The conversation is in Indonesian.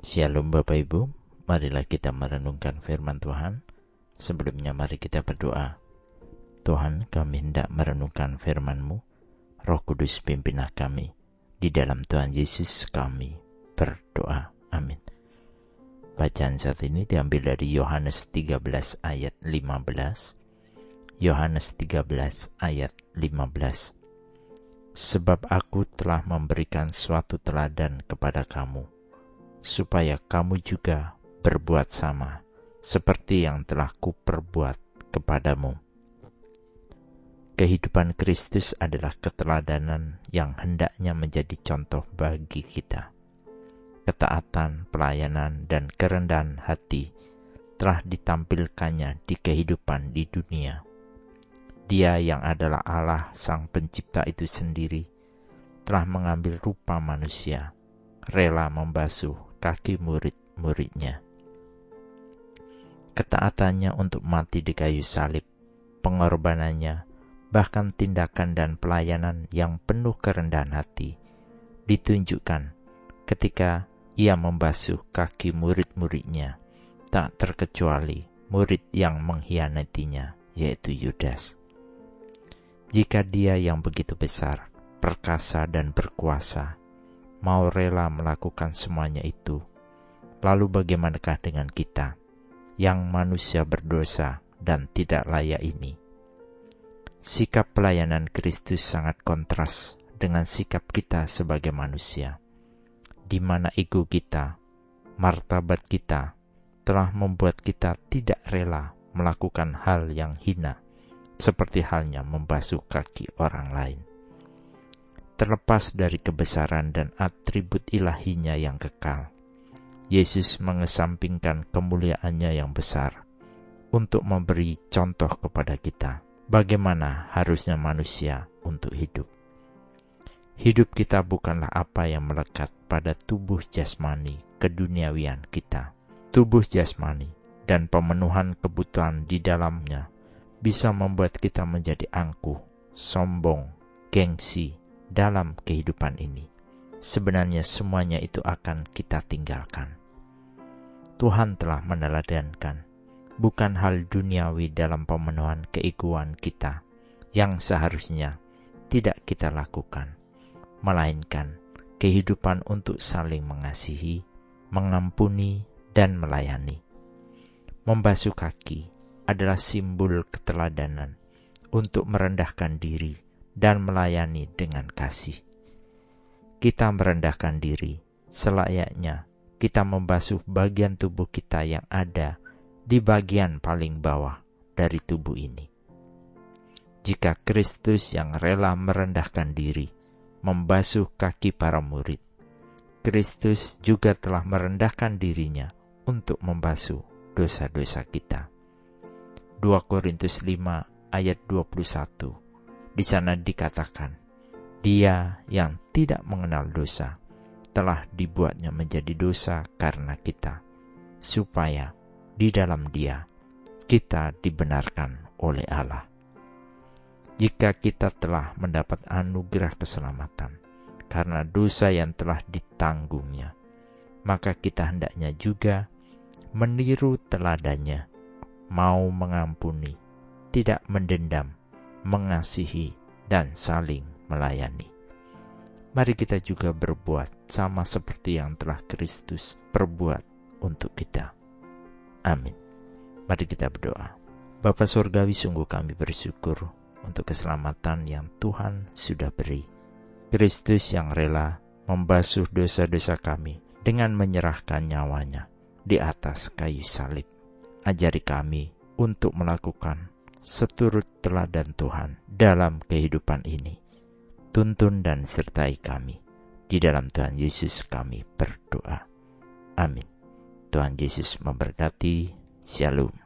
Shalom Bapak Ibu, marilah kita merenungkan firman Tuhan. Sebelumnya mari kita berdoa. Tuhan, kami hendak merenungkan firman-Mu. Roh Kudus pimpinlah kami. Di dalam Tuhan Yesus kami berdoa. Amin. Bacaan saat ini diambil dari Yohanes 13 ayat 15. Yohanes 13 ayat 15. Sebab aku telah memberikan suatu teladan kepada kamu supaya kamu juga berbuat sama seperti yang telah kuperbuat kepadamu. Kehidupan Kristus adalah keteladanan yang hendaknya menjadi contoh bagi kita. Ketaatan, pelayanan, dan kerendahan hati telah ditampilkannya di kehidupan di dunia. Dia yang adalah Allah Sang Pencipta itu sendiri telah mengambil rupa manusia, rela membasuh kaki murid-muridnya. Ketaatannya untuk mati di kayu salib, pengorbanannya, bahkan tindakan dan pelayanan yang penuh kerendahan hati, ditunjukkan ketika ia membasuh kaki murid-muridnya, tak terkecuali murid yang mengkhianatinya, yaitu Yudas. Jika dia yang begitu besar, perkasa dan berkuasa, mau rela melakukan semuanya itu, lalu bagaimanakah dengan kita yang manusia berdosa dan tidak layak ini? Sikap pelayanan Kristus sangat kontras dengan sikap kita sebagai manusia, di mana ego kita, martabat kita, telah membuat kita tidak rela melakukan hal yang hina, seperti halnya membasuh kaki orang lain terlepas dari kebesaran dan atribut ilahinya yang kekal. Yesus mengesampingkan kemuliaannya yang besar untuk memberi contoh kepada kita bagaimana harusnya manusia untuk hidup. Hidup kita bukanlah apa yang melekat pada tubuh jasmani keduniawian kita. Tubuh jasmani dan pemenuhan kebutuhan di dalamnya bisa membuat kita menjadi angkuh, sombong, gengsi, dalam kehidupan ini. Sebenarnya semuanya itu akan kita tinggalkan. Tuhan telah meneladankan bukan hal duniawi dalam pemenuhan keegoan kita yang seharusnya tidak kita lakukan, melainkan kehidupan untuk saling mengasihi, mengampuni, dan melayani. Membasuh kaki adalah simbol keteladanan untuk merendahkan diri dan melayani dengan kasih. Kita merendahkan diri selayaknya kita membasuh bagian tubuh kita yang ada di bagian paling bawah dari tubuh ini. Jika Kristus yang rela merendahkan diri membasuh kaki para murid, Kristus juga telah merendahkan dirinya untuk membasuh dosa-dosa kita. 2 Korintus 5 ayat 21 di sana dikatakan, "Dia yang tidak mengenal dosa telah dibuatnya menjadi dosa karena kita, supaya di dalam Dia kita dibenarkan oleh Allah." Jika kita telah mendapat anugerah keselamatan karena dosa yang telah ditanggungnya, maka kita hendaknya juga meniru teladannya, mau mengampuni, tidak mendendam, mengasihi, dan saling melayani. Mari kita juga berbuat sama seperti yang telah Kristus perbuat untuk kita. Amin. Mari kita berdoa. Bapa Surgawi sungguh kami bersyukur untuk keselamatan yang Tuhan sudah beri. Kristus yang rela membasuh dosa-dosa kami dengan menyerahkan nyawanya di atas kayu salib. Ajari kami untuk melakukan seturut teladan Tuhan dalam kehidupan ini. Tuntun dan sertai kami. Di dalam Tuhan Yesus kami berdoa. Amin. Tuhan Yesus memberkati. Shalom.